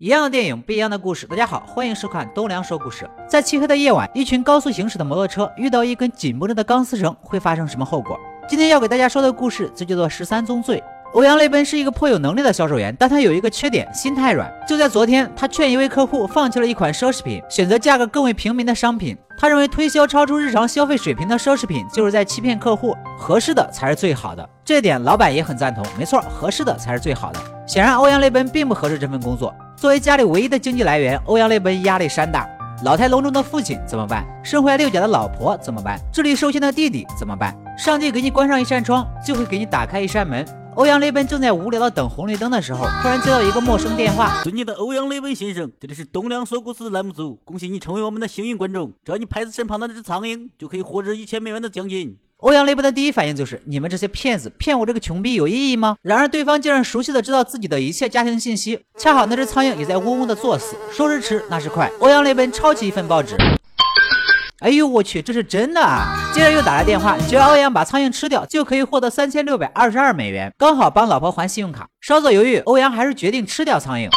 一样的电影，不一样的故事。大家好，欢迎收看东梁说故事。在漆黑的夜晚，一群高速行驶的摩托车遇到一根紧绷着的钢丝绳，会发生什么后果？今天要给大家说的故事，就叫做十三宗罪。欧阳雷奔是一个颇有能力的销售员，但他有一个缺点，心太软。就在昨天，他劝一位客户放弃了一款奢侈品，选择价格更为平民的商品。他认为推销超出日常消费水平的奢侈品，就是在欺骗客户。合适的才是最好的，这点老板也很赞同。没错，合适的才是最好的。显然，欧阳雷奔并不合适这份工作。作为家里唯一的经济来源，欧阳雷奔压力山大。老态龙钟的父亲怎么办？身怀六甲的老婆怎么办？智力受限的弟弟怎么办？上帝给你关上一扇窗，就会给你打开一扇门。欧阳雷奔正在无聊的等红绿灯的时候，突然接到一个陌生电话。尊敬的欧阳雷奔先生，这里是东梁说故事栏目组，恭喜你成为我们的幸运观众。只要你拍死身旁的那只苍蝇，就可以获得一千美元的奖金。欧阳雷奔的第一反应就是：你们这些骗子骗我这个穷逼有意义吗？然而对方竟然熟悉的知道自己的一切家庭信息，恰好那只苍蝇也在嗡嗡的作死。说时迟，那时快，欧阳雷奔抄起一份报纸。哎呦我去，这是真的啊！接着又打来电话，只要欧阳把苍蝇吃掉，就可以获得三千六百二十二美元，刚好帮老婆还信用卡。稍作犹豫，欧阳还是决定吃掉苍蝇。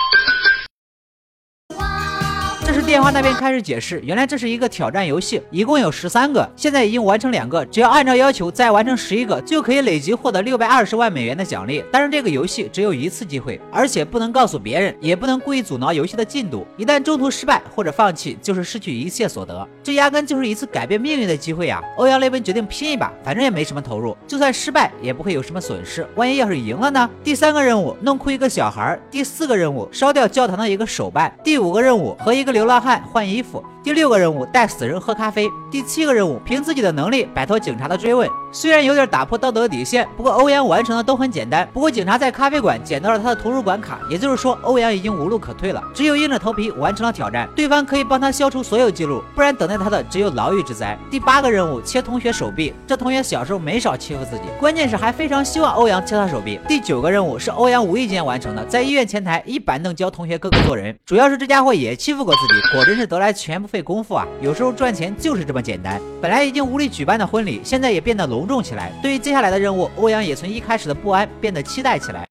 电话那边开始解释，原来这是一个挑战游戏，一共有十三个，现在已经完成两个，只要按照要求再完成十一个，就可以累计获得六百二十万美元的奖励。但是这个游戏只有一次机会，而且不能告诉别人，也不能故意阻挠游戏的进度。一旦中途失败或者放弃，就是失去一切所得。这压根就是一次改变命运的机会呀！欧阳雷文决定拼一把，反正也没什么投入，就算失败也不会有什么损失。万一要是赢了呢？第三个任务弄哭一个小孩，第四个任务烧掉教堂的一个手办，第五个任务和一个。流浪汉换衣服。第六个任务带死人喝咖啡。第七个任务凭自己的能力摆脱警察的追问。虽然有点打破道德底线，不过欧阳完成的都很简单。不过警察在咖啡馆捡到了他的图书馆卡，也就是说欧阳已经无路可退了，只有硬着头皮完成了挑战。对方可以帮他消除所有记录，不然等待他的只有牢狱之灾。第八个任务切同学手臂。这同学小时候没少欺负自己，关键是还非常希望欧阳切他手臂。第九个任务是欧阳无意间完成的，在医院前台一板凳教同学哥哥做人。主要是这家伙也欺负过自己，果真是得来全不。费功夫啊！有时候赚钱就是这么简单。本来已经无力举办的婚礼，现在也变得隆重起来。对于接下来的任务，欧阳也从一开始的不安变得期待起来。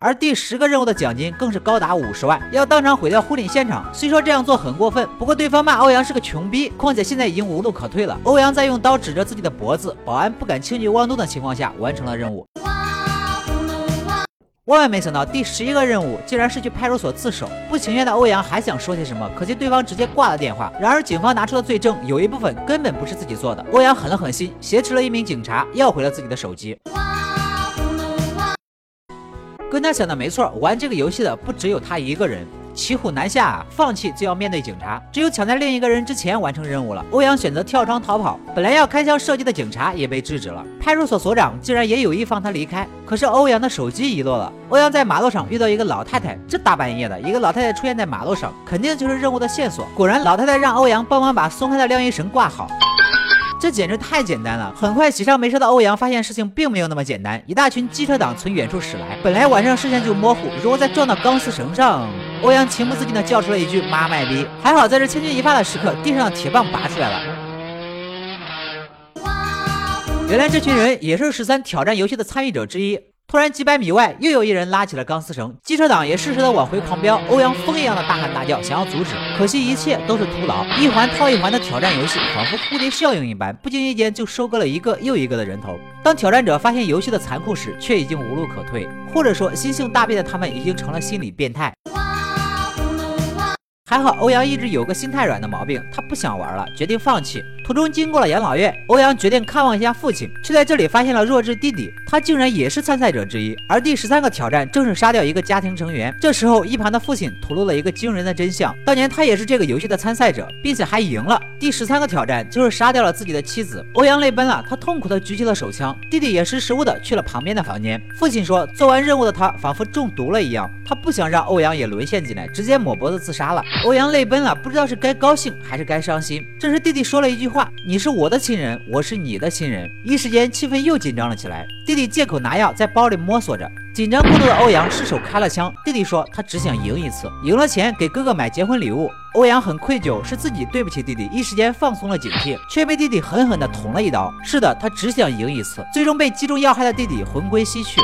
而第十个任务的奖金更是高达五十万，要当场毁掉婚礼现场。虽说这样做很过分，不过对方骂欧阳是个穷逼，况且现在已经无路可退了。欧阳在用刀指着自己的脖子，保安不敢轻举妄动的情况下，完成了任务。万万没想到，第十一个任务竟然是去派出所自首。不情愿的欧阳还想说些什么，可惜对方直接挂了电话。然而警方拿出的罪证有一部分根本不是自己做的。欧阳狠了狠心，挟持了一名警察，要回了自己的手机。跟他想的没错，玩这个游戏的不只有他一个人。骑虎难下，放弃就要面对警察，只有抢在另一个人之前完成任务了。欧阳选择跳窗逃跑，本来要开枪射击的警察也被制止了。派出所所长竟然也有意放他离开，可是欧阳的手机遗落了。欧阳在马路上遇到一个老太太，这大半夜的一个老太太出现在马路上，肯定就是任务的线索。果然，老太太让欧阳帮忙把松开的晾衣绳挂好。这简直太简单了！很快，喜上眉梢的欧阳发现事情并没有那么简单。一大群机车党从远处驶来，本来晚上视线就模糊，如果再撞到钢丝绳上，欧阳情不自禁地叫出了一句“妈卖逼”。还好，在这千钧一发的时刻，地上的铁棒拔出来了。原来这群人也是十三挑战游戏的参与者之一。突然，几百米外又有一人拉起了钢丝绳，机车党也适时的往回狂飙。欧阳疯一样的大喊大叫，想要阻止，可惜一切都是徒劳。一环套一环的挑战游戏，仿佛蝴蝶效应一般，不经意间就收割了一个又一个的人头。当挑战者发现游戏的残酷时，却已经无路可退，或者说心性大变的他们已经成了心理变态。还好，欧阳一直有个心太软的毛病，他不想玩了，决定放弃。途中经过了养老院，欧阳决定看望一下父亲，却在这里发现了弱智弟弟，他竟然也是参赛者之一。而第十三个挑战正是杀掉一个家庭成员。这时候，一旁的父亲吐露了一个惊人的真相：当年他也是这个游戏的参赛者，并且还赢了。第十三个挑战就是杀掉了自己的妻子。欧阳泪奔了，他痛苦的举起了手枪。弟弟也识时务的去了旁边的房间。父亲说，做完任务的他仿佛中毒了一样，他不想让欧阳也沦陷进来，直接抹脖子自杀了。欧阳泪奔了，不知道是该高兴还是该伤心。这时弟弟说了一句话：“你是我的亲人，我是你的亲人。”一时间气氛又紧张了起来。弟弟借口拿药，在包里摸索着。紧张过度的欧阳失手开了枪。弟弟说他只想赢一次，赢了钱给哥哥买结婚礼物。欧阳很愧疚，是自己对不起弟弟，一时间放松了警惕，却被弟弟狠狠地捅了一刀。是的，他只想赢一次，最终被击中要害的弟弟魂归西去。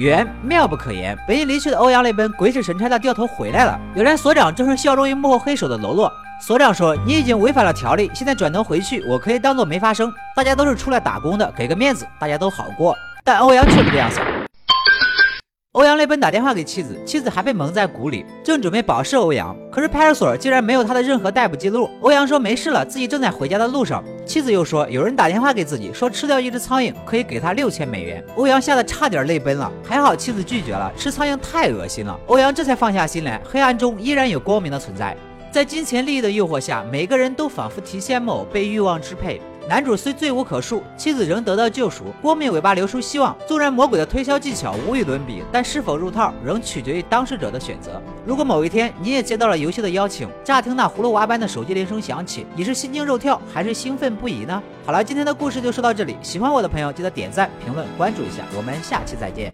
缘妙不可言。本已离去的欧阳泪奔鬼使神差的掉头回来了。原来所长正是效忠于幕后黑手的喽啰。所长说：“你已经违反了条例，现在转头回去，我可以当做没发生。大家都是出来打工的，给个面子，大家都好过。”但欧阳却不这样想。欧阳泪奔打电话给妻子，妻子还被蒙在鼓里，正准备保释欧阳，可是派出所竟然没有他的任何逮捕记录。欧阳说没事了，自己正在回家的路上。妻子又说有人打电话给自己，说吃掉一只苍蝇可以给他六千美元。欧阳吓得差点泪奔了，还好妻子拒绝了，吃苍蝇太恶心了。欧阳这才放下心来，黑暗中依然有光明的存在。在金钱利益的诱惑下，每个人都仿佛提线木偶，被欲望支配。男主虽罪无可恕，妻子仍得到救赎，光明尾巴流出希望。纵然魔鬼的推销技巧无与伦比，但是否入套仍取决于当事者的选择。如果某一天你也接到了游戏的邀请，乍听那葫芦娃般的手机铃声响起，你是心惊肉跳还是兴奋不已呢？好了，今天的故事就说到这里。喜欢我的朋友记得点赞、评论、关注一下，我们下期再见。